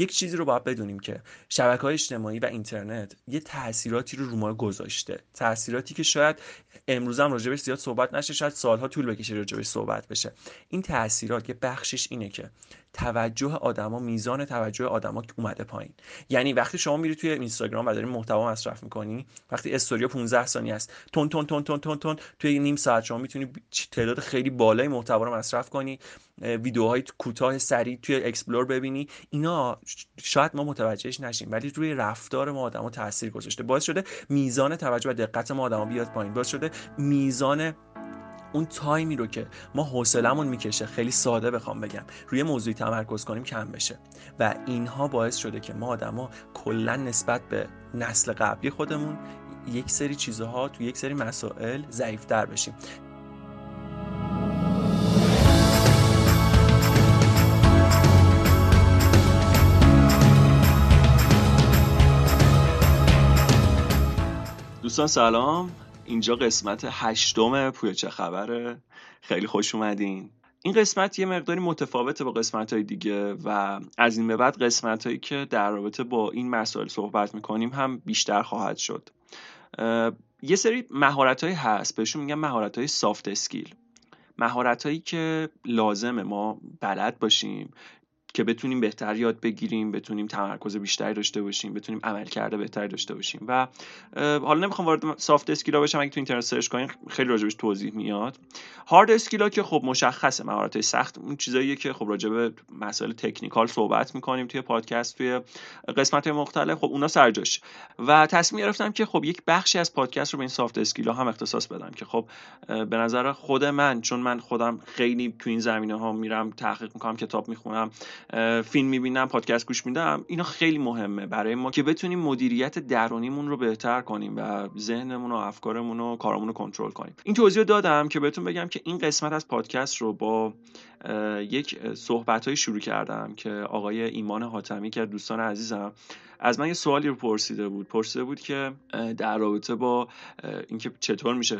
یک چیزی رو باید بدونیم که شبکه های اجتماعی و اینترنت یه تاثیراتی رو رو ما گذاشته. تاثیراتی که شاید امروز هم راجبش زیاد صحبت نشه شاید سالها طول بکشه راجبش صحبت بشه. این تاثیرات یه بخشش اینه که توجه آدما میزان توجه آدما اومده پایین. یعنی وقتی شما میری توی اینستاگرام و داری محتوا مصرف می‌کنی وقتی استوری 15 ثانیه است تون تون تون تون تون تون توی نیم ساعت شما می‌تونی تعداد خیلی بالای محتوا رو مصرف کنی. ویدیوهای کوتاه سریع توی explore ببینی. اینا شاید ما متوجهش نشیم ولی روی رفتار ما آدما تاثیر گذاشته. باعث شده میزان توجه و دقت ما آدما بیاد پایین. باعث شده میزان اون تایمی رو که ما حوصلمون می‌کشه خیلی ساده بخوام بگم روی موضوعی تمرکز کنیم کم بشه. و اینها باعث شده که ما آدما کلا نسبت به نسل قبلی خودمون یک سری چیزها تو یک سری مسائل ضعیفتر بشیم. دوستان سلام. اینجا قسمت هشتم پویا چه خبره. خیلی خوش اومدین. این قسمت یه مقداری متفاوته با قسمت های دیگه و از این به بعد قسمت هایی که در رابطه با این مسائل صحبت می‌کنیم هم بیشتر خواهد شد. یه سری مهارت هایی هست. بهشون میگن مهارت های سافت اسکیل مهارت هایی که لازمه ما بلد باشیم. که بتونیم بهتر یاد بگیریم بتونیم تمرکز بیشتری داشته باشیم بتونیم عمل کرده بهتری داشته باشیم. و حالا نمی‌خوام وارد soft skill ا بشم اگه تو اینترنت search کنین خیلی راجبش توضیح میاد. hard skill ا که خب مشخصه مهارت سخت اون چیزاییه که خب راجب مسائل technical صحبت می‌کنیم توی پادکست توی قسمت مختلف. خب اونا سرجاش و تصمیم گرفتم که خب یک بخشی از پادکست رو به این soft skill ا هم اختصاص بدم که خب به نظر خود من چون من خودم خیلی تو این زمینه ها میرم تحقیق می‌کنم کتاب می‌خونم فیلم می‌بینم پادکست گوش میدم اینا خیلی مهمه برای ما که بتونیم مدیریت درونیمون رو بهتر کنیم و ذهنمون و افکارمون و کارمون رو کنترل کنیم. این توضیح دادم که بهتون بگم که این قسمت از پادکست رو با یک صحبت شروع کردم که آقای ایمان حاتمی که دوستان عزیزم از من یه سوالی رو پرسیده بود. پرسیده بود که در رابطه با اینکه چطور میشه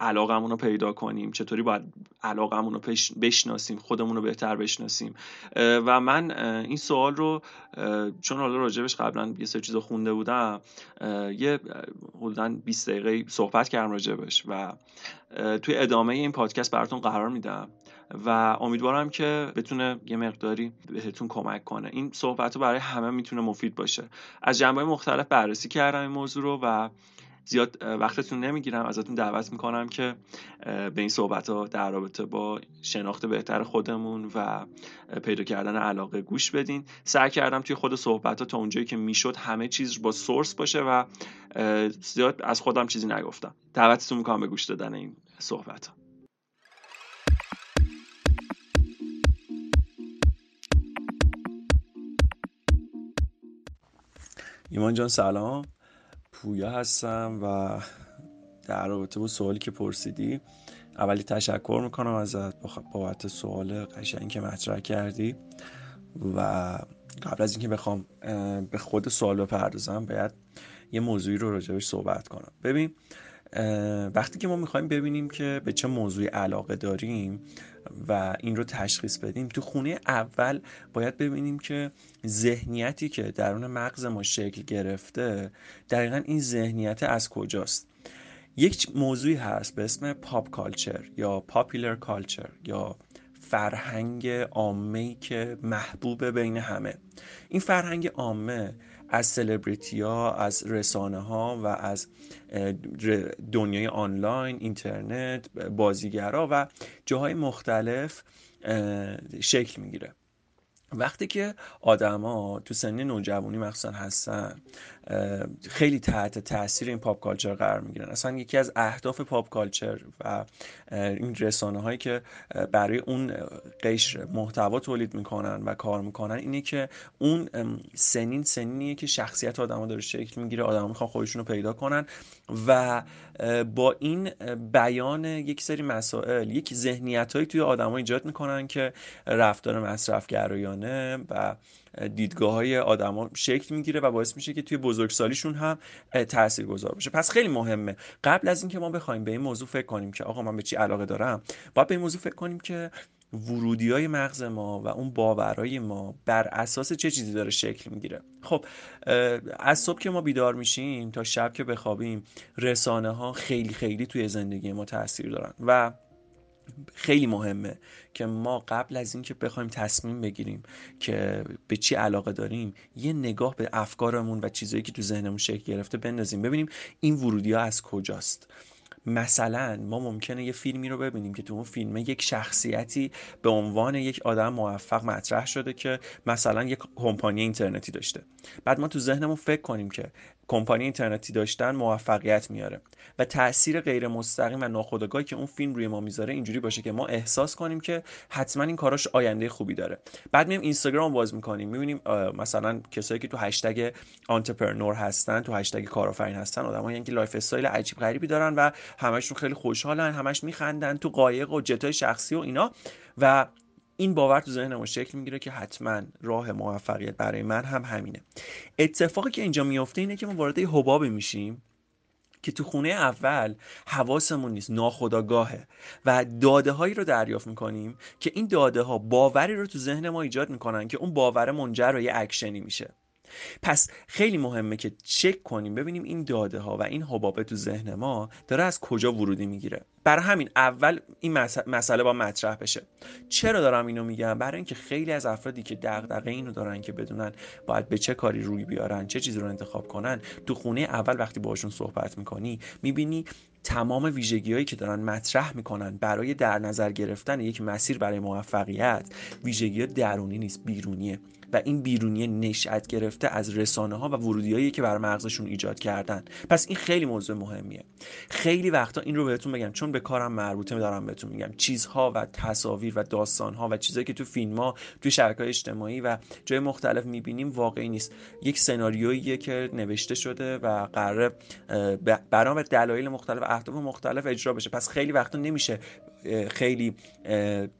علاقمون رو پیدا کنیم چطوری باید علاقمون رو بشناسیم خودمون رو بهتر بشناسیم. و من این سوال رو چون حالا راجبش قبلا یه سری چیز خونده بودم یه حدودا 20 دقیقه صحبت کردم راجبش و توی ادامه این پادکست براتون قرار میدم. و امیدوارم که بتونه یه مقداری بهتون کمک کنه. این صحبت رو برای همه می‌تونه مفید باشه. از جنبه مختلف بررسی کردم این موضوع رو و زیاد وقتتون نمی‌گیرم. ازتون دعوت می‌کنم که به این صحبت ها در رابطه با شناخت بهتر خودمون و پیدا کردن علاقه گوش بدین. سعی کردم توی خود صحبت ها تا اونجایی که می‌شد همه چیز با سورس باشه و زیاد از خودم چیزی نگفتم. دعوتتون می‌کنم به گوش دادن این صحبت ها ایمان جان سلام. پویا هستم و در رابطه با سوالی که پرسیدی اولی تشکر می‌کنم ازت بابت سوال قشنگی که مطرح کردی و قبل از اینکه بخوام به خود سوال بپردازم باید یه موضوعی رو راجبش صحبت کنم. ببین وقتی که ما می‌خوایم ببینیم که به چه موضوعی علاقه داریم و این رو تشخیص بدیم. تو خونه اول باید ببینیم که ذهنیتی که درون مغز ما شکل گرفته دقیقا این ذهنیت از کجاست؟ یک موضوعی هست به اسم پاپ کالچر یا پاپیلر کالچر یا فرهنگ عامه که محبوب بین همه. این فرهنگ عامه از سلبریتی ها از رسانه ها و از دنیای آنلاین اینترنت بازیگرا و جاهای مختلف شکل می‌گیره. وقتی که آدما تو سن نوجوانی مخصوصا هستن خیلی تحت تاثیر این pop culture قرار می‌گیرن. اصلا یکی از اهداف pop culture و این رسانه هایی که برای اون قشر محتوا تولید می‌کنن و کار می‌کنن اینه که اون سنین سنینیه که شخصیت آدما داره شکل می‌گیره آدما می‌خوان خودشون رو پیدا کنن و با این بیان یک سری مسائل یک ذهنیت هایی توی آدما ایجاد می‌کنن که رفتار مصرف گرایانه و دیدگاه های آدما شکل می‌گیره و باعث میشه که توی بزرگسالیشون هم تاثیر گذار باشه. پس خیلی مهمه. قبل از اینکه ما بخوایم به این موضوع فکر کنیم که آقا من به چی علاقه دارم باید به این موضوع فکر کنیم که ورودی های مغز ما و اون باورهای ما بر اساس چه چیزی داره شکل می‌گیره. خب از صبح که ما بیدار میشیم تا شب که بخوابیم رسانه ها خیلی خیلی توی زندگی ما تاثیر دارن و خیلی مهمه که ما قبل از اینکه بخوایم تصمیم بگیریم که به چی علاقه داریم یه نگاه به افکارمون و چیزهایی که تو ذهنمون شکل گرفته بندازیم. ببینیم این ورودی ها از کجاست. مثلا ما ممکنه یه فیلمی رو ببینیم که تو اون فیلم یک شخصیتی به عنوان یک آدم موفق مطرح شده که مثلا یک کمپانی اینترنتی داشته. بعد ما تو ذهنمون فکر کنیم که کمپانی اینترنتی داشتن موفقیت میاره و تاثیر غیر مستقیم و ناخودآگاهی که اون فیلم روی ما می‌ذاره اینجوری باشه که ما احساس کنیم که حتما این کاراش آینده خوبی داره. بعد میایم اینستاگرام باز می‌کنیم می‌بینیم مثلا کسایی که تو هشتگ entrepreneur هستن تو هشتگ کارآفرین هستن آدمایی که lifestyle عجیب غریبی دارن و همشون خیلی خوشحالن همش میخندن تو قایق و جتای شخصی و اینا. و این باور تو ذهن ما شکل می‌گیره که حتما راه موفقیت برای من هم همینه. اتفاقی که اینجا میفته اینه که ما وارد حبابی میشیم که تو خونه اول حواسمون نیست ناخودآگاهه و داده هایی رو دریافت می‌کنیم که این داده ها باوری رو تو ذهن ما ایجاد می‌کنن که اون باور منجر به یه اکشنی میشه. پس خیلی مهمه که چک کنیم ببینیم این داده ها و این حبابه تو ذهن ما داره از کجا ورودی می‌گیره. برای همین اول این مسئله با مطرح بشه. چرا دارم اینو میگم؟ برای اینکه خیلی از افرادی که دغدغه اینو دارن که بدونن باید به چه کاری روی بیارن چه چیزی رو انتخاب کنن تو خونه اول وقتی باشون صحبت می‌کنی می‌بینی تمام ویژگی هایی که دارن مطرح می‌کنن برای در نظر گرفتن یک مسیر برای موفقیت ویژگی درونی نیست بیرونیه. و این بیرونی نشأت گرفته از رسانه ها و ورودیایی که بر مغزشون ایجاد کردن. پس این خیلی موضوع مهمیه. خیلی وقتا این رو بهتون بگم چون به کارم مربوطه میدارم بهتون میگم. چیزها و تصاویر و داستانها و چیزهایی که تو فیلم ها توی شبکه اجتماعی و جای مختلف می‌بینیم واقعی نیست. یک سناریویی که نوشته شده و قرار برام دلایل مختلف اهداف مختلف اجرا بشه. پس خیلی وقتا نمیشه خیلی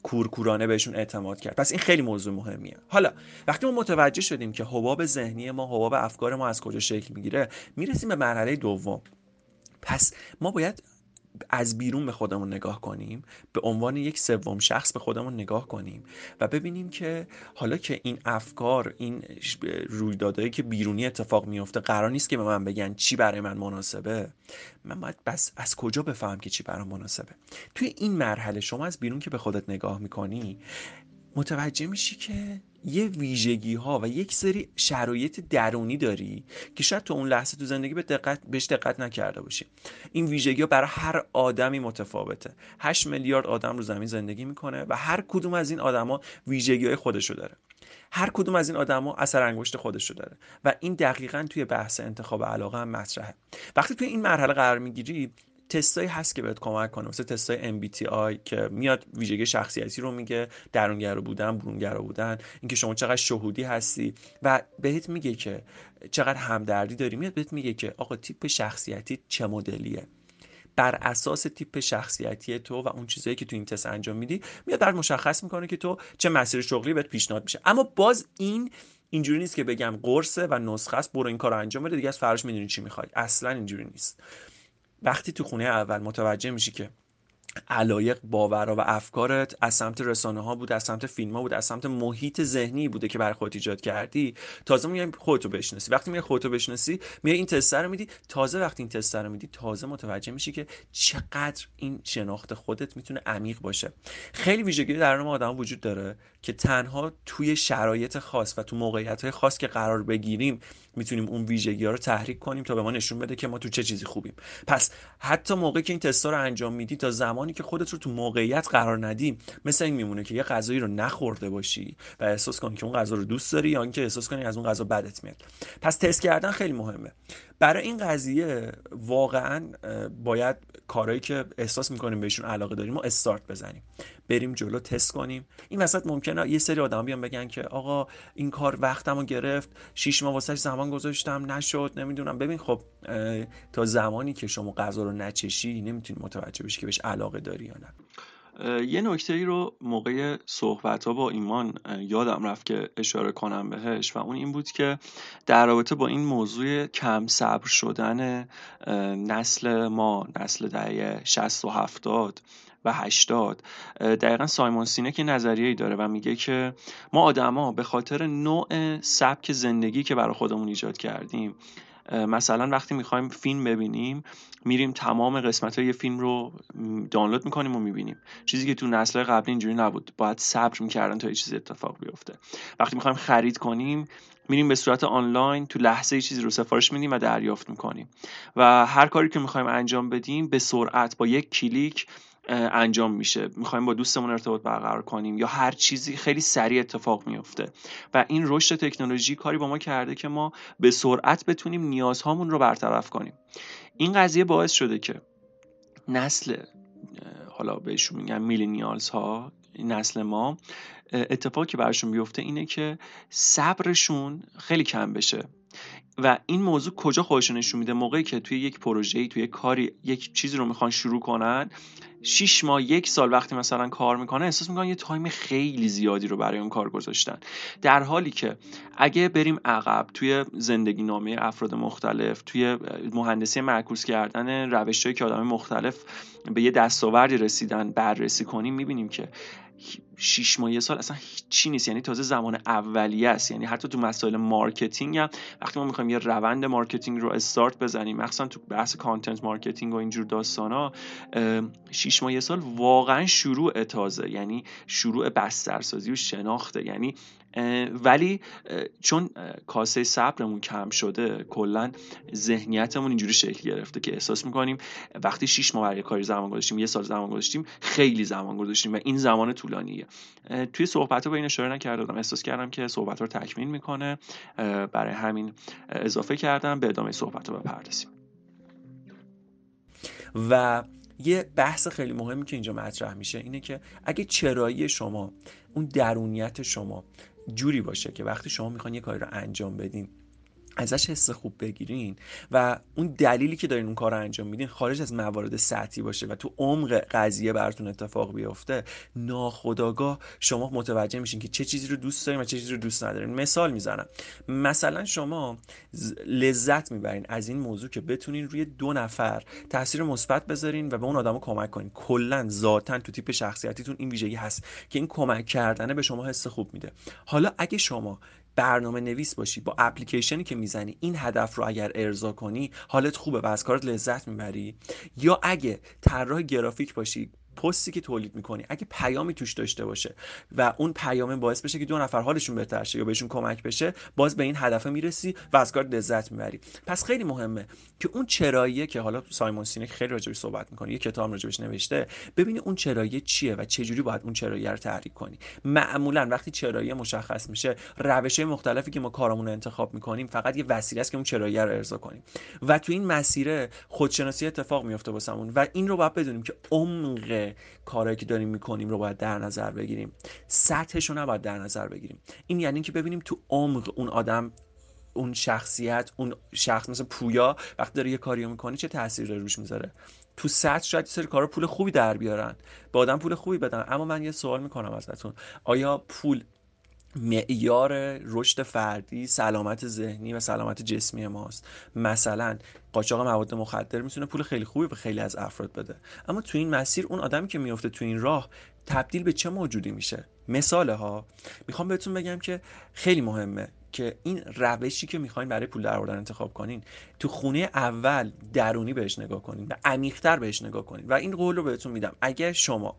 کورکورانه بهشون اعتماد کرد. پس این خیلی موضوع مهمیه. حالا وقتی ما متوجه شدیم که حباب ذهنی ما حباب افکار ما از کجا شکل می‌گیره می‌رسیم به مرحله دوم. پس ما باید از بیرون به خودمون نگاه کنیم به عنوان یک سوم شخص به خودمون نگاه کنیم و ببینیم که حالا که این افکار این رویدادهایی که بیرونی اتفاق میفته قرار نیست که به من بگن چی برای من مناسبه. من باید بس از کجا بفهم که چی برای مناسبه؟ توی این مرحله شما از بیرون که به خودت نگاه می‌کنی متوجه میشی که یه ویژگی ها و یک سری شرایط درونی داری که شاید تو اون لحظه تو زندگی به دقت بهش دقت نکرده باشی. این ویژگی ها برای هر آدمی متفاوته. 8 میلیارد آدم رو زمین زندگی می‌کنه و هر کدوم از این آدما ویژگی های خودشو داره. هر کدوم از این آدما اثر انگشت خودشو داره و این دقیقا توی بحث انتخاب علاقه هم مطرحه. وقتی توی این مرحله قرار می‌گیری تستایی هست که بهت کمک کنه. مثل تستای MBTI که میاد ویژگی شخصیتی رو میگه درونگرا بودن برونگرا بودن اینکه شما چقدر شهودی هستی و بهت میگه که چقدر همدردی داری. میاد بهت میگه که آقا تیپ شخصیتی چه مدلیه؟ بر اساس تیپ شخصیتی تو و اون چیزایی که تو این تست انجام میدی میاد در مشخص می‌کنه که تو چه مسیر شغلی بهت پیشنهاد میشه. اما باز این اینجوری نیست که بگم قرصه و نسخه است برو این کار انجام بده دیگه از فرش می‌دونی چی می‌خوای. اصلا اینجوری نیست. وقتی تو خونه اول متوجه میشی که علایق باورها و افکارت از سمت رسانه ها بود از سمت فیلم ها بود از سمت محیط ذهنی بوده که برای خودت ایجاد کردی تازه میای خودتو بشناسی. وقتی میای خودتو بشناسی میای این تست رو میدی. تازه وقتی این تست رو میدی تازه متوجه میشی که چقدر این شناخت خودت می‌تونه عمیق باشه. خیلی ویژگی در ما آدم وجود داره. که تنها توی شرایط خاص و تو موقعیت های خاص که قرار بگیریم می‌تونیم اون ویژگی ها رو تحریک کنیم تا به ما نشون بده که ما تو چه چیزی خوبیم. پس حتی موقعی که این تستا رو انجام میدی تا زمانی که خودت رو تو موقعیت قرار ندی مثل این میمونه که یه غذایی رو نخورده باشی و احساس کنی که اون غذا رو دوست داری یا اینکه احساس کنی از اون غذا بدت میاد. پس تست کردن خیلی مهمه. برای این قضیه واقعا باید کارهایی که احساس می‌کنیم بهشون علاقه داریم ما استارت بزنیم. بریم جلو تست کنیم. این وسط ممکنه یه سری آدم بیان بگن که آقا این کار وقتمو گرفت شیش ماه واسه زمان گذاشتم نشد نمی‌دونم. ببین خب تا زمانی که شما غذا رو نچشی نمی‌تونی متوجه بشی که بهش علاقه داری یا نه. یه نکته ای رو موقع صحبت ها با ایمان یادم رفت که اشاره کنم بهش و اون این بود که در رابطه با این موضوع کم صبر شدن نسل ما نسل دهه 60 و 70 و 80 دقیقا سایمون سینک نظریه ای داره و میگه که ما آدما به خاطر نوع سبک زندگی که برای خودمون ایجاد کردیم مثلا وقتی می‌خوایم فیلم ببینیم میریم تمام قسمت های فیلم رو دانلود می‌کنیم و می‌بینیم. چیزی که تو نسل قبلی اینجوری نبود. باید صبر می‌کردن تا یه چیزی اتفاق بیفته. وقتی می‌خوایم خرید کنیم میریم به صورت آنلاین تو لحظه چیزی رو سفارش میدیم و دریافت می‌کنیم. و هر کاری که می‌خوایم انجام بدیم به سرعت با یک کلیک انجام میشه. می‌خوایم با دوستمون ارتباط برقرار کنیم یا هر چیزی خیلی سریع اتفاق میفته و این رشد تکنولوژی کاری با ما کرده که ما به سرعت بتونیم نیازهامون رو برطرف کنیم. این قضیه باعث شده که نسل حالا بهشون میگن میلینیالز ها نسل ما اتفاقی که براشون بیفته اینه که صبرشون خیلی کم بشه. و این موضوع کجا خودشون نشون میده؟ موقعی که توی یک پروژه توی یک کاری یک چیزی رو می‌خوان شروع کنن شیش ماه یک سال وقتی مثلا کار می‌کنه احساس می‌کنن یه تایم خیلی زیادی رو برای اون کار گذاشتن. در حالی که اگه بریم عقب توی زندگی نامه افراد مختلف توی مهندسی معکوس کردن روش که آدم مختلف به یه دستاوردی رسیدن بررسی کنیم می‌بینیم که شیش ماه یه سال اصلا هیچی نیست. یعنی تازه زمان اولیه است. یعنی حتی تو مسائل marketing هم وقتی ما می‌خوایم یه روند marketing رو استارت بزنیم مخصوصا تو بحث content marketing و اینجور داستانا شیش ماه یه سال واقعا شروع تازه. یعنی شروع بسترسازی و شناخته. یعنی ولی چون کاسه صبرمون کم شده کلا ذهنیتمون اینجوری شکل گرفته که احساس می‌کنیم وقتی شیش ماه برای کاری زمان گذاشتیم یه سال زمان گذاشتیم خیلی زمان گذاشتیم و این زمان طولانیه. توی صحبت رو به این اشاره نکرده احساس کردم که صحبت رو تکمیل می‌کنه. برای همین اضافه کردم. به ادامه صحبت رو بپردازیم. و یه بحث خیلی مهمی که اینجا مطرح میشه اینه که اگه چرایی شما اون درونیت شما جوری باشه که وقتی شما می‌خوان یه کاری رو انجام بدین ازش حس خوب بگیرین و اون دلیلی که دارین اون کار رو انجام میدین خارج از موارد سطحی باشه و تو عمق قضیه براتون اتفاق بیفته ناخداگاه شما متوجه میشین که چه چیزی رو دوست دارین و چه چیزی رو دوست ندارین. مثال می‌زنم. مثلا شما لذت می‌برین از این موضوع که بتونین روی دو نفر تاثیر مثبت بذارین و به اون آدمو کمک کنین. کلا ذاتا تو تیپ شخصیتیتون این ویژگی هست که این کمک کردنه به شما حس خوب میده. حالا اگه شما برنامه نویس باشی با اپلیکیشنی که می‌زنی این هدف رو اگر ارضا کنی حالت خوبه و از کارت لذت می‌بری. یا اگه طراح گرافیک باشی پستی که تولید می‌کنی اگه پیامی توش داشته باشه و اون پیام باعث بشه که دو نفر حالشون بهتر شه یا بهشون کمک بشه باز به این هدف می‌رسی و از کار لذت می‌بری. پس خیلی مهمه که اون چراییه که حالا سایمون سینک خیلی راجبش صحبت می‌کنه یه کتاب راجبش نوشته ببینی اون چراییه چیه و چه جوری باید اون چراییه رو تحریک کنی. معمولا وقتی چراییه مشخص میشه روش مختلفی که ما کارمون رو انتخاب می‌کنیم فقط یه وسیله است که اون چراییه رو ارضا کنیم. و تو این مسیر خودشناسی اتفاق میفته واسمون و این رو باید بدونیم که عمق کارهایی که داریم می‌کنیم رو باید در نظر بگیریم. سطحش رو نباید در نظر بگیریم. این یعنی که ببینیم تو عمق اون آدم اون شخصیت اون شخص مثل پویا وقتی داره یه کاری می‌کنه چه تاثیر داره روش می‌ذاره؟ تو سطح شاید سری کارا پول خوبی در بیارن. به آدم پول خوبی بدن. اما من یه سوال می‌کنم ازتون. آیا پول معیار رشد فردی سلامت ذهنی و سلامت جسمی ماست. مثلا قاچاق مواد مخدر می‌تونه پول خیلی خوبی به خیلی از افراد بده. اما تو این مسیر اون آدمی که میفته تو این راه تبدیل به چه موجودی میشه؟ مثال ها می‌خوام بهتون بگم که خیلی مهمه که این روشی که می‌خواین برای پول درآوردن انتخاب کنین تو خونه اول درونی بهش نگاه کنین و عمیقتر بهش نگاه کنین. و این قول رو بهتون میدم. اگر شما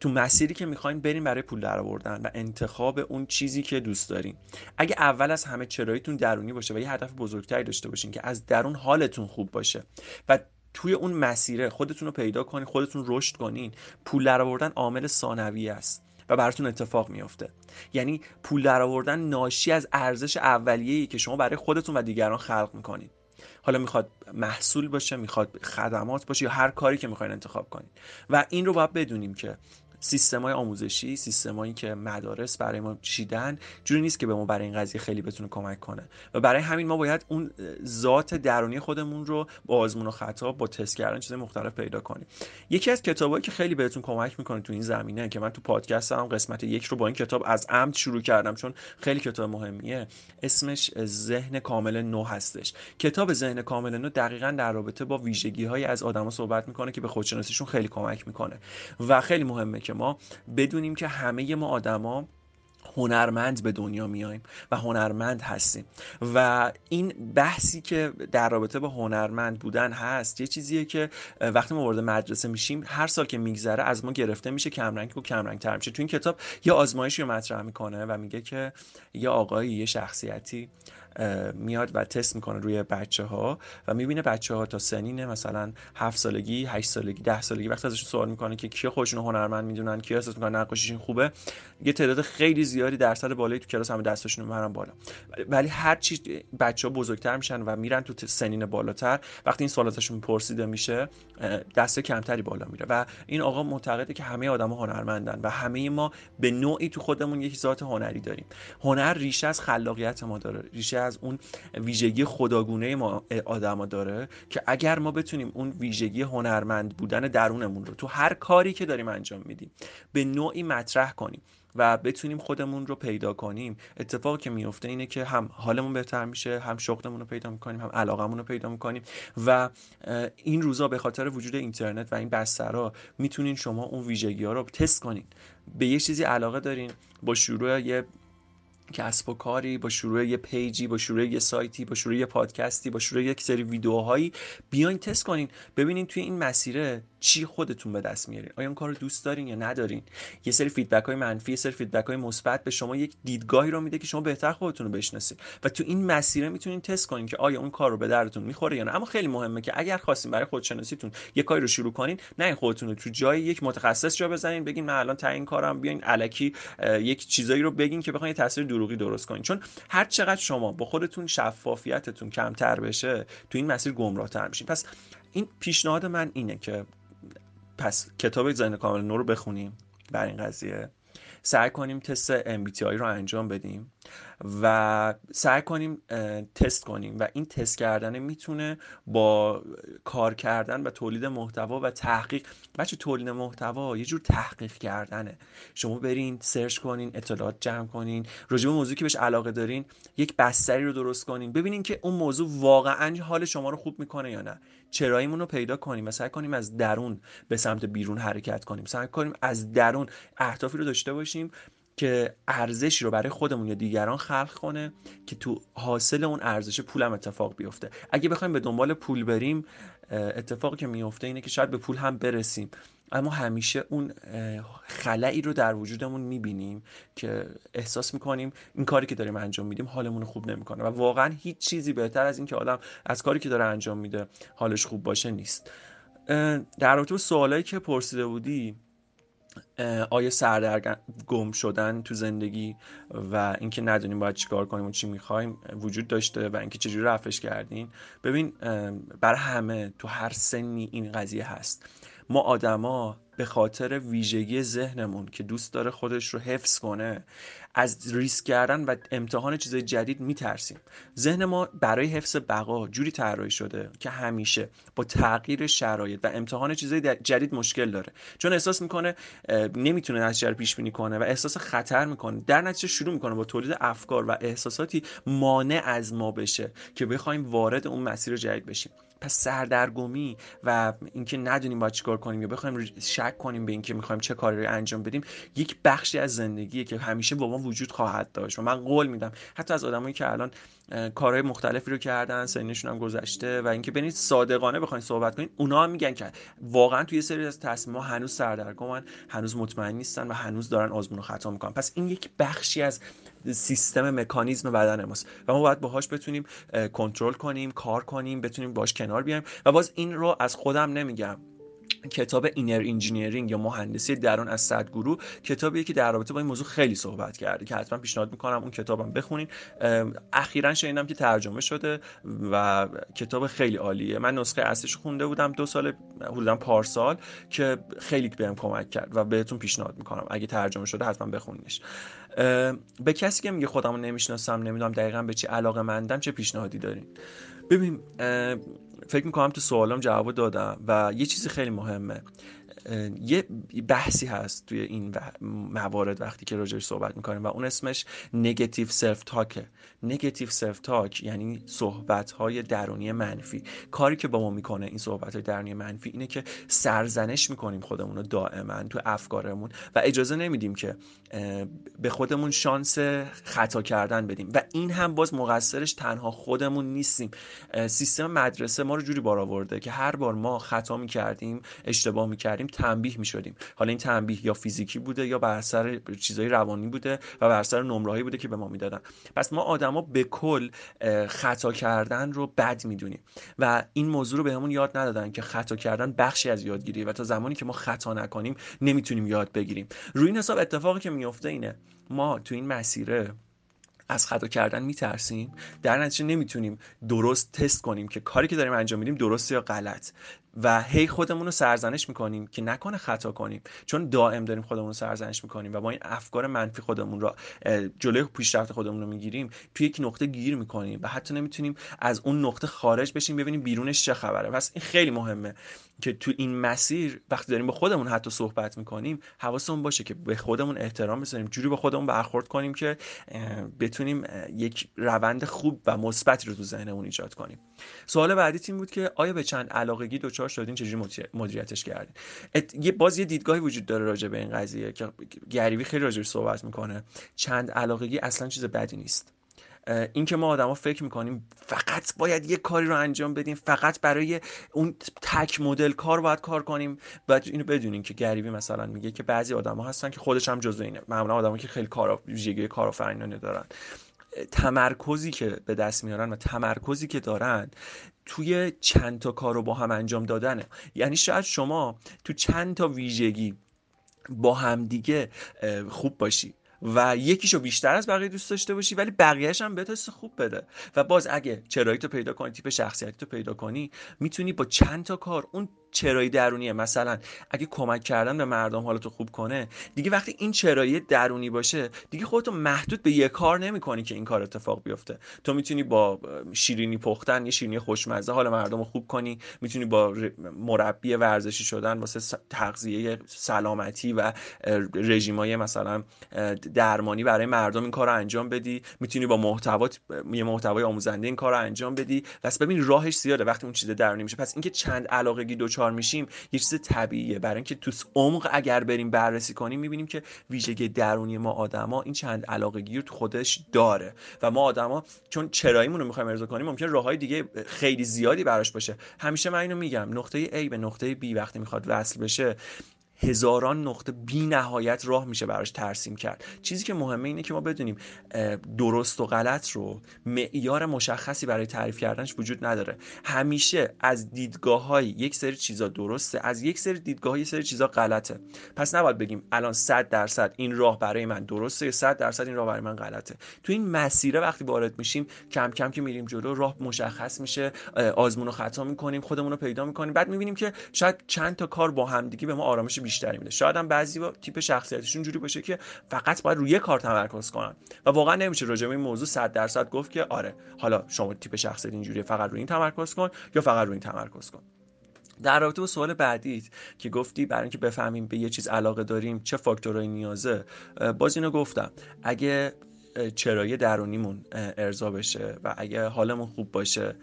تو مسیری که می‌خواین بریم برای پول درآوردن و انتخاب اون چیزی که دوست دارین. اگه اول از همه چراییتون درونی باشه و یه هدف بزرگتری داشته باشین که از درون حالتون خوب باشه و توی اون مسیره خودتون رو پیدا کنین خودتون رشد کنین پول درآوردن عامل ثانوی است و براتون اتفاق میافته. یعنی پول درآوردن ناشی از ارزش اولیه‌ای که شما برای خودتون و دیگران خلق می‌کنین. حالا می‌خواد محصول باشه می‌خواد خدمات باشه یا هر کاری که می‌خواین انتخاب کنین. و این رو باید بدونیم که سیستمای آموزشی سیستمایی که مدارس برای ما چیدن جوری نیست که به ما برای این قضیه خیلی بتونه کمک کنه. و برای همین ما باید اون ذات درونی خودمون رو با آزمون و خطا با تست کردن چیز مختلف پیدا کنیم. یکی از کتابایی که خیلی بهتون کمک می‌کنه تو این زمینه که من تو پادکست هم قسمت یک رو با این کتاب از عمد شروع کردم چون خیلی کتاب مهمیه اسمش ذهن کامل نو هستش. کتاب ذهن کامل نو دقیقا در رابطه با ویژگی های از آدما صحبت می‌کنه که به خودشناسیشون خیلی کمک می‌کنه. و خیلی مهمه ما بدونیم که همه ما آدما هنرمند به دنیا میایم و هنرمند هستیم. و این بحثی که در رابطه با هنرمند بودن هست یه چیزیه که وقتی ما وارد مدرسه میشیم هر سال که میگذره از ما گرفته میشه کمرنگ و کمرنگ تر میشه. تو این کتاب یه آزمایشی رو مطرح می‌کنه و میگه که یه آقایی یه شخصیتی میاد و تست می‌کنه روی بچه ها و می‌بینه بچه ها تا سنین مثلا هفت سالگی هشت سالگی ده سالگی وقتی ازشون سوال می‌کنه که کیا خودشون هنرمند می‌دونن کیا احساس می‌کنن نقاشیشون خوبه. یه تعداد خیلی زیادی درصد بالایی تو کلاس همه دستشون می‌برن بالا. ولی هر چی بچه ها بزرگتر میشن و میرن تو سنین بالاتر وقتی این سوالاتشون پرسیده میشه دست کمتری بالا میره. و این آقا معتقده که همه آدما هنرمندن و همه ما به نوعی تو خودمون یک ذات هنری داریم. هنر ریشه از خلاقیت ما داره ریشه از اون ویژگی خداگونه ما آدما داره که اگر ما بتونیم اون ویژگی هنرمند بودن درونمون رو تو هر کاری که داریم انجام میدیم به نوعی مطرح کنیم. و بتونیم خودمون رو پیدا کنیم. اتفاقی که میفته اینه که هم حالمون بهتر میشه هم شغلمون رو پیدا می‌کنیم هم علاقمون رو پیدا می‌کنیم و این روزا به خاطر وجود اینترنت و این بسترها می‌تونین شما اون ویژگی ها رو تست کنین. به یه چیزی علاقه دارین با شروع یه کسب و کاری با شروع یه page ی با شروع یه سایتی با شروع یه پادکستی با شروع یک سری ویدیوهایی. بیاین تست کنین. ببینین توی این مسیره چی خودتون به دست میارین. آیا اون کار دوست دارین یا ندارین؟ یه سری feedback های منفی یه سری feedback های مثبت به شما یک دیدگاهی رو میده که شما بهتر خودتون رو بشناسید و تو این مسیره می‌تونین تست کنین که آیا اون کار رو به دردتون می‌خوره یا نه. اما خیلی مهمه که اگر خواستین برای خودشناسیتون یه کاری رو شروع کنین نه خودتون رو تو جای یک متخصص جا بزنین بگین من الان تا این کارم بیاین الکی یک چیزایی رو بگین که بخواین تاثیر دروغی درست کنین. چون هر چقدر شما با خودتون شفافیتتون کمتر بشه تو این مسیر گمراهتر میشین. پس این پیشنهاد من اینه که پس کتاب زن کامل نو رو بخونیم. بر این قضیه. سعی کنیم تست MBTI رو انجام بدیم. و سعی کنیم تست کنیم و این تست کردن می‌تونه با کار کردن و تولید محتوا و تحقیق بچه تولید محتوا یه جور تحقیق کردنه. شما برین سرچ کنین اطلاعات جمع کنین راجع به موضوعی که بهش علاقه دارین یک بستری رو درست کنین ببینین که اون موضوع واقعا حال شما رو خوب می‌کنه یا نه. چراییمون رو پیدا کنیم و سعی کنیم از درون به سمت بیرون حرکت کنیم. سعی کنیم از درون اهدافی رو داشته باشیم که ارزشی رو برای خودمون یا دیگران خلق کنه که تو حاصل اون ارزش پولم اتفاق بیفته. اگه بخوایم به دنبال پول بریم اتفاقی که میفته اینه که شاید به پول هم برسیم. اما همیشه اون خلایی رو در وجودمون می‌بینیم که احساس می‌کنیم این کاری که داریم انجام میدیم حالمون خوب نمی‌کنه و واقعا هیچ چیزی بهتر از این که آدم از کاری که داره انجام میده حالش خوب باشه نیست. در رابطه سوالایی که پرسیده بودی آیا گم شدن تو زندگی و اینکه ندونیم باید چیکار کنیم و چی می‌خوایم وجود داشته و اینکه چجوری رفعش کردین؟ ببین بر همه تو هر سنی این قضیه هست. ما آدما به خاطر ویژگی ذهنمون که دوست داره خودش رو حفظ کنه از ریسک کردن و امتحان چیزای جدید میترسیم. ذهن ما برای حفظ بقا جوری طراحی شده که همیشه با تغییر شرایط و امتحان چیزای جدید مشکل داره. چون احساس می‌کنه نمی‌تونه نتیجه رو پیش بینی کنه و احساس خطر می‌کنه. در نتیجه شروع می‌کنه با تولید افکار و احساساتی مانع از ما بشه که بخوایم وارد اون مسیر جدید بشیم. پس سردرگمی و اینکه ندونیم باید چیکار کنیم یا بخوایم شک کنیم به اینکه می‌خوایم چه کاری انجام بدیم یک بخشی از زندگیه که همیشه با ما وجود خواهد داشت و من قول میدم. حتی از آدمایی که الان کارهای مختلفی رو کردن سنشون هم گذشته و اینکه ببینید صادقانه بخواین صحبت کنید اونا هم میگن که واقعا توی سری از تصمیم هنوز سردرگمن هنوز مطمئن نیستن و هنوز دارن آزمون و خطا می‌کنن. پس این یک بخشی از سیستم مکانیزم بدن ماست و ما باید باهاش بتونیم کنترل کنیم کار کنیم بتونیم باش کنار بیایم. و باز این رو از خودم نمیگم. کتاب Inner Engineering یا مهندسی درون از سادگورو کتابیه که در رابطه با این موضوع خیلی صحبت کرده که حتما پیشنهاد می‌کنم اون کتابم بخونین. اخیرا شنیدم که ترجمه شده و کتاب خیلی عالیه. من نسخه اصلیش خونده بودم دو سال حدودا پارسال که خیلی بهم کمک کرد و بهتون پیشنهاد می‌کنم. اگه ترجمه شده حتما بخونینش. به کسی که میگه خودمو نمی‌شناسم نمی‌دونم دقیقا به چی علاقه مندم چه پیشنهادی دارین؟ ببین فکر می‌کنم تو سوالم جواب دادم و یه چیزی خیلی مهمه. یه بحثی هست توی این موارد وقتی که راجبش صحبت می‌کنیم و اون اسمش negative self talk ه negative self talk یعنی صحبت های درونی منفی. کاری که با ما می‌کنه این صحبت های درونی منفی اینه که سرزنش می‌کنیم خودمون رو دائما تو افکارمون و اجازه نمیدیم که به خودمون شانس خطا کردن بدیم. و این هم باز مقصرش تنها خودمون نیستیم. سیستم مدرسه ما رو جوری بار آورده که هر بار ما خطا می‌کردیم اشتباه می‌کردیم تنبیه می‌شدیم. حالا این تنبیه یا فیزیکی بوده یا بر اثر چیزای روانی بوده و بر اثر نمرهایی بوده که به ما می‌دادن. پس ما آدما به کل خطا کردن رو بد می‌دونیم. و این موضوع رو بهمون یاد ندادن که خطا کردن بخشی از یادگیریه و تا زمانی که ما خطا نکنیم نمی‌تونیم یاد بگیریم. روی این حساب اتفاقی که میفته اینه. ما تو این مسیره از خطا کردن میترسیم. در نتیجه نمی‌تونیم درست تست کنیم که کاری که داریم انجام میدیم درست یا غلط. و هی خودمون رو سرزنش می‌کنیم که نکنه خطا کنیم. چون دائم داریم خودمون رو سرزنش می‌کنیم و با این افکار منفی خودمون رو جلوی پیشرفت خودمون رو می‌گیریم توی یک نقطه گیر می‌کنیم و حتی نمی‌تونیم از اون نقطه خارج بشیم ببینیم بیرونش چه خبره. پس این خیلی مهمه که تو این مسیر وقتی داریم با خودمون حتی صحبت می‌کنیم حواسمون باشه که به خودمون احترام بذاریم جوری با خودمون برخورد کنیم که بتونیم یک روند خوب و مثبتی رو تو ذهنمون ایجاد کنیم. سوال بعدی تیم بود که آیا به چند علاقگی دچار شدین چجوری مدیریتش کردین؟ یه باز یه دیدگاهی وجود داره راجع به این قضیه که گریوی خیلی راجع صحبت می‌کنه. چند علاقگی اصلا چیز بدی نیست. این که ما آدما فکر می‌کنیم فقط باید یه کاری رو انجام بدیم فقط برای اون تک مدل کار باید کار کنیم. و اینو بدونین که گریبی مثلا میگه که بعضی آدما هستن که خودش هم جزو اینه. معمولا آدمایی که خیلی کار ویژگی کارآفرینانه دارن. تمرکزی که به دست میارن و تمرکزی که دارن توی چند تا کار رو با هم انجام دادنه. یعنی شاید شما تو چند تا ویژگی با همدیگه خوب باشی و یکیشو بیشتر از بقیه دوست داشته باشی ولی بقیهش هم بهت خوب بده. و باز اگه چرایی تو پیدا کنی تیپ شخصیتی تو پیدا کنی می‌تونی با چند تا کار اون چرایی درونیه. مثلا اگه کمک کردن به مردم حالتو خوب کنه دیگه وقتی این چرایی درونی باشه دیگه خودتو محدود به یه کار نمی‌کنی که این کار اتفاق بیفته. تو می‌تونی با شیرینی پختن یه شیرینی خوشمزه حال مردم رو خوب کنی. می‌تونی با مربی ورزشی شدن واسه تغذیه سلامتی و رژیمای مثلا درمانی برای مردم این کار رو انجام بدی. می‌تونی با محتوا یه محتوای آموزنده این کار رو انجام بدی. پس ببین راهش زیاده. وقتی اون چیز درونی میشه. پس اینکه چند علاقگی دوچار میشیم یه چیز طبیعیه. برای اینکه تو عمق اگر بریم بررسی کنیم می‌بینیم که ویژگی درونی ما آدما این چند علاقگی رو تو خودش داره. و ما آدما چون چراییمون رو می‌خوایم ارضا کنیم ممکن راههای دیگه خیلی زیادی براش باشه. همیشه من اینو میگم نقطه A به نقطه B وقتی می‌خواد وصل بشه هزاران نقطه بی نهایت راه میشه براش ترسیم کرد. چیزی که مهمه اینه که ما بدونیم درست و غلط رو معیار مشخصی برای تعریف کردنش وجود نداره. همیشه از دیدگاه های یک سری چیزا درسته از یک سری دیدگاه یک سری چیزا غلطه. پس نباید بگیم الان 100 درصد این راه برای من درسته یا 100 درصد این راه برای من غلطه. تو این مسیره وقتی وارد میشیم کم کم که میریم جلو راه مشخص میشه آزمون و خطا می‌کنیم خودمون رو پیدا می‌کنیم. بعد می‌بینیم که شاید چند تا کار با همدیگه به ما آرامش بیشتری میده شاید هم بعضی با تیپ شخصیتشون جوری باشه که فقط باید روی کار تمرکز کنن. و واقعا نمیشه راجع به این موضوع 100 درصد گفت که آره حالا شما تیپ شخصیت اینجوریه فقط روی این تمرکز کن یا فقط روی این تمرکز کن. در رابطه با سوال بعدیت که گفتی برای اینکه بفهمیم به یه چیز علاقه داریم چه فاکتورهایی نیازه باز اینو گفتم. اگه چرایی درونیمون ارضا بشه و اگه حالمون خوب باشه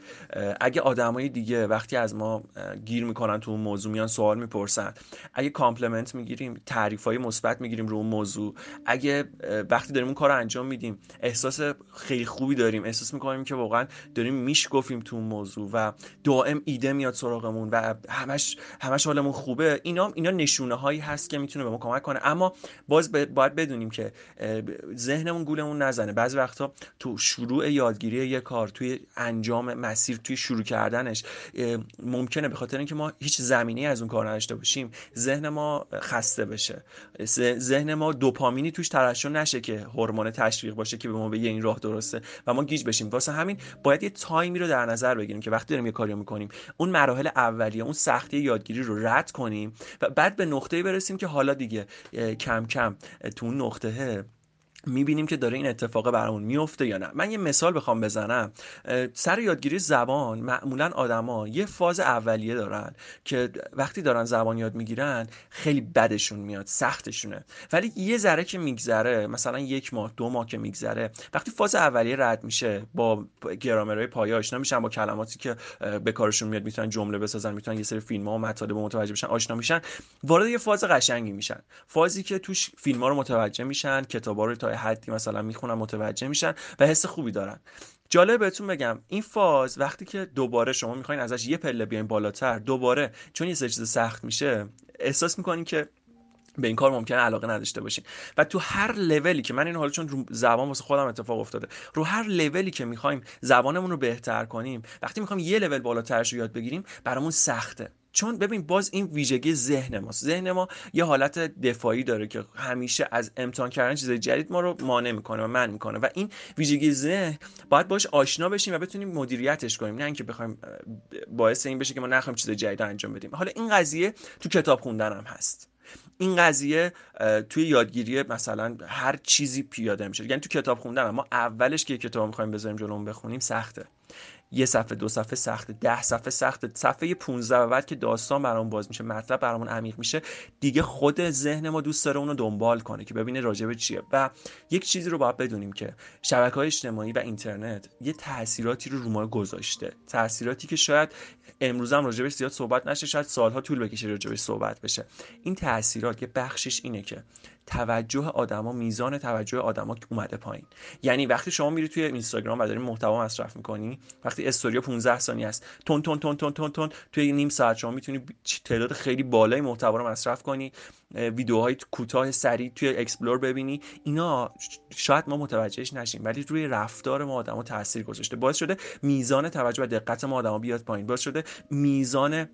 اگه آدمای دیگه وقتی از ما گیر می‌کنن تو اون موضوع میان سوال می‌پرسن اگه compliment می‌گیریم تعریف های مثبت می‌گیریم رو اون موضوع اگه وقتی داریم اون کار انجام میدیم احساس خیلی خوبی داریم احساس می‌کنیم که واقعا داریم می‌شکفیم تو اون موضوع و دائم ایده میاد سراغمون و همش همش حالمون خوبه اینا اینا نشونه هایی هست که می‌تونه به ما کمک کنه. اما باز باید بدونیم که ذهنمون گولمون نزنه. بعضی وقتا تو شروع یادگیری یه کار توی انجام مسیر توی شروع کردنش ممکنه به خاطر اینکه ما هیچ زمینی از اون کار نداشته باشیم ذهن ما خسته بشه. ذهن ما دوپامینی توش ترشح نشه که هورمون تشویق باشه که به ما بگه این راه درسته و ما گیج بشیم. واسه همین باید یه تایمی رو در نظر بگیریم که وقتی داریم یه کاری می‌کنیم اون مراحل اولیه اون سختی یادگیری رو رد کنیم و بعد به نقطه برسیم که حالا دیگه کم کم تو اون نقطه می‌بینیم که داره این اتفاق برامون میفته یا نه. من یه مثال بخوام بزنم. سر یادگیری زبان معمولا آدما یه فاز اولیه دارن که وقتی دارن زبان یاد می‌گیرن خیلی بدشون میاد سختشونه. ولی یه ذره که میگذره مثلا یک ماه دو ماه که میگذره وقتی فاز اولیه رد میشه با گرامرهای پایه آشنا میشن با کلماتی که به کارشون میاد می‌تونن جمله بسازن می‌تونن یه سری فیلم ها و مطالب متوجه بشن آشنا میشن وارد یه فاز قشنگی میشن. فازی که توش فیلم ها رو متوجه میشن کتابا رو حدی مثلا می‌خونن متوجه میشن و حس خوبی دارن. جالب بهتون بگم این فاز وقتی که دوباره شما می‌خواین ازش یه پله بیاین بالاتر دوباره چون یه چیز سخت میشه احساس می‌کنین که به این کار ممکنه علاقه نداشته باشین. و تو هر لولی که من این حالا چون رو زبان واسه خودم اتفاق افتاده رو هر لولی که می‌خوایم زبانمون رو بهتر کنیم وقتی می‌خوایم یه لول بالاترش رو یاد بگیریم برامون سخته. چون ببین باز این ویژگی ذهن ماست. ذهن ما یه حالت دفاعی داره که همیشه از امتحان کردن چیزای جدید ما رو مانع می‌کنه و من می‌کنه و این ویژگی ذهن باید باش آشنا بشیم و بتونیم مدیریتش کنیم. نه اینکه بخوایم باعث این بشه که ما نخوایم چیز جدید انجام بدیم. حالا این قضیه تو کتاب خوندن هم هست. این قضیه توی یادگیری مثلا هر چیزی پیاده میشه. یعنی تو کتاب خوندن ما اولش که کتاب می‌خوایم بذاریم جلومون بخونیم سخته. یه صفحه دو صفحه سخته ده صفحه سخته صفحه 15 و بعد که داستان برامون باز میشه مطلب برامون عمیق میشه دیگه خود ذهن ما دوست داره اونو دنبال کنه که ببینه راجبه چیه. و یک چیزی رو باید بدونیم که شبکه های اجتماعی و اینترنت یه تاثیراتی رو رو ما گذاشته. تاثیراتی که شاید امروز هم راجبش زیاد صحبت نشه شاید سالها طول بکشه راجبش صحبت بشه. این تاثیرات یه بخشش اینه که توجه آدما میزان توجه آدما اومده پایین. یعنی وقتی شما میری توی اینستاگرام و داری محتوا مصرف می‌کنی وقتی استوری 15 ثانیه است تون تون تون تون تون تون توی نیم ساعت شما می‌تونی تعداد خیلی بالای محتوا رو مصرف کنی ویدیوهای کوتاه سریع توی explore ببینی. اینا شاید ما متوجهش نشیم ولی روی رفتار ما آدما تاثیر گذاشته. باعث شده میزان توجه و دقت ما آدما بیاد پایین. باعث شده میزان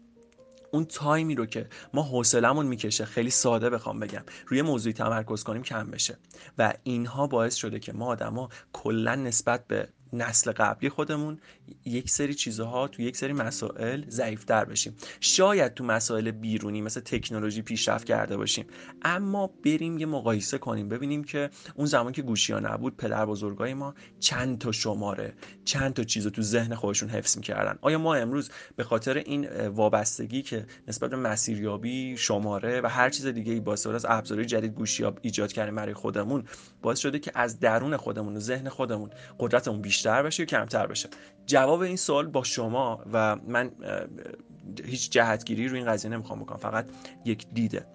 اون تایمی رو که ما حوصلمون می‌کشه خیلی ساده بخوام بگم روی موضوعی تمرکز کنیم کم بشه. و اینها باعث شده که ما آدما کلا نسبت به نسل قبلی خودمون یک سری چیزها تو یک سری مسائل ضعیفتر بشیم. شاید تو مسائل بیرونی مثل تکنولوژی پیشرفت کرده باشیم. اما بریم یه مقایسه کنیم ببینیم که اون زمان که گوشی ها نبود پدر بزرگای ما چند تا شماره چند تا چیز تو ذهن خودشون حفظ می‌کردن. آیا ما امروز به خاطر این وابستگی که نسبت به مسیریابی شماره و هر چیز دیگه ای با از ابزارهای جدید گوشی ها ایجاد کردیم برای خودمون باعث شده که از درون خودمون و ذهن خودمون قدرتمون بشه یا کمتر بشه؟ جواب این سوال با شما و من هیچ جهتگیری رو این قضیه نمی‌خوام بکنم فقط یک دیده.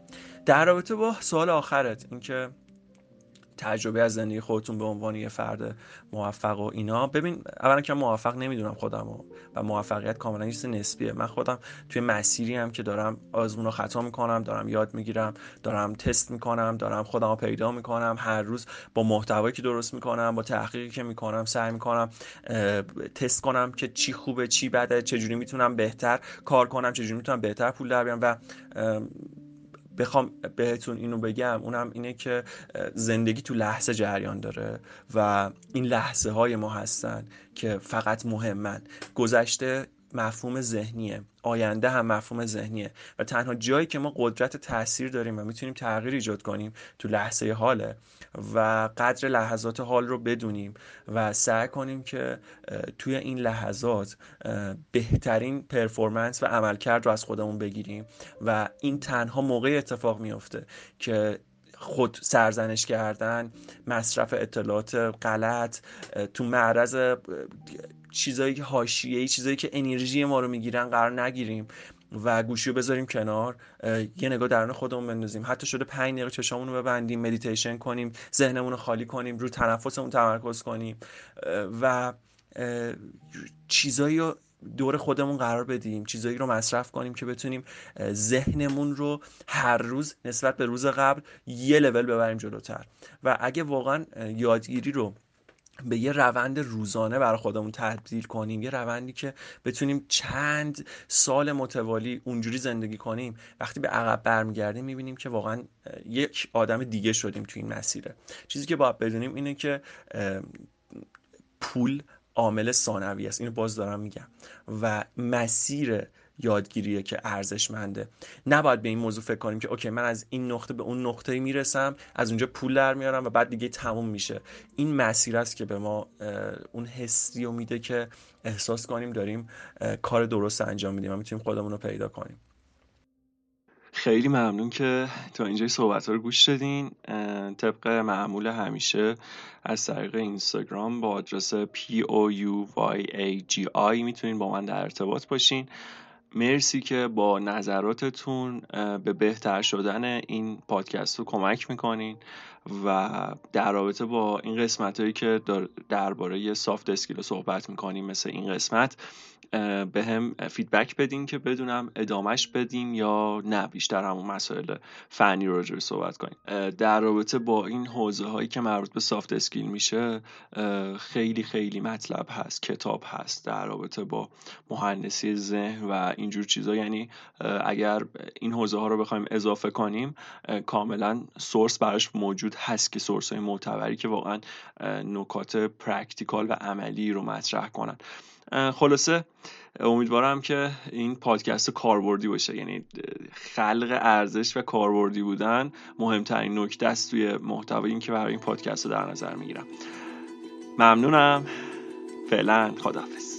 در رابطه با سوال آخرت اینکه تجربه از زندگی خودتون به عنوان یه فرد موفق و اینا. ببین اولا که موفق نمی‌دونم خودم و, و موفقیت کاملا چیز نسبیه. من خودم توی مسیری هم که دارم آزمون رو خطا می‌کنم دارم یاد می‌گیرم دارم تست می‌کنم دارم خودم رو پیدا می‌کنم هر روز با محتوایی که درست می‌کنم با تحقیقی که می‌کنم سعی می‌کنم تست کنم که چی خوبه چی بده چجوری می‌تونم بهتر کار کنم چجوری می‌تونم بهتر پول در بیارم و بخوام بهتون اینو بگم اونم اینه که زندگی تو لحظه جریان داره و این لحظه های ما هستن که فقط مهمن. گذشته مفهوم ذهنیه. آینده هم مفهوم ذهنیه. و تنها جایی که ما قدرت تاثیر داریم و می‌تونیم تغییر ایجاد کنیم تو لحظه حاله و قدر لحظات حال رو بدونیم و سعی کنیم که توی این لحظات بهترین پرفورمنس و عملکرد رو از خودمون بگیریم. و این تنها موقع اتفاق میفته که خود سرزنش کردن مصرف اطلاعات غلط تو معرض چیزایی که حاشیه‌ای چیزایی که انرژی ما رو می‌گیرن قرار نگیریم و گوشی رو بذاریم کنار. یه نگاه درون خودمون بندازیم. حتی شده پنج دقیقه چشامون رو ببندیم مدیتیشن کنیم ذهنمون رو خالی کنیم رو تنفسمون تمرکز کنیم. و چیزایی رو دور خودمون قرار بدیم چیزایی رو مصرف کنیم که بتونیم ذهنمون رو هر روز نسبت به روز قبل یه لول ببریم جلوتر. و اگه واقعا یادگیری رو به یه روند روزانه برای خودمون تبدیل کنیم یه روندی که بتونیم چند سال متوالی اونجوری زندگی کنیم وقتی به عقب برمیگردیم می‌بینیم که واقعا یک آدم دیگه شدیم تو این مسیره. چیزی که باید بدونیم اینه که پول عامل ثانوی است. اینو باز دارم میگم. و مسیر یادگیریه که ارزشمنده. نباید به این موضوع فکر کنیم که اوکی من از این نقطه به اون نقطه می‌رسم از اونجا پول در میارم و بعد دیگه تموم میشه. این مسیر است که به ما اون حسی رو میده که احساس کنیم داریم کار درست انجام میدیم و می‌تونیم خودمون رو پیدا کنیم. خیلی ممنون که تا اینجای صحبت رو گوش دادین. طبق معمول همیشه از طریق اینستاگرام با آدرس p o u y a g i می‌تونین با من در ارتباط باشین. مرسی که با نظراتتون به بهتر شدن این پادکست رو کمک می‌کنین و در رابطه با این قسمت هایی که درباره soft skill صحبت می‌کنیم مثل این قسمت به هم feedback بدین که بدونم ادامش بدیم یا نه بیشتر همون مسائل فنی رو رو صحبت کنیم. در رابطه با این حوزه هایی که مربوط به soft skill میشه خیلی خیلی مطلب هست کتاب هست در رابطه با مهندسی ذهن و اینجور چیزا. یعنی اگر این حوزه ها رو بخوایم اضافه کنیم کاملا source براش موجود هست که source های معتبری که واقعا نکات practical و عملی رو مطرح کنن. خلاصه امیدوارم که این پادکست کاربردی باشه. یعنی خلق ارزش و کاربردی بودن مهمترین نکته است توی محتوای این که برای این پادکست رو در نظر می‌گیرم. ممنونم. فعلا خداحافظ.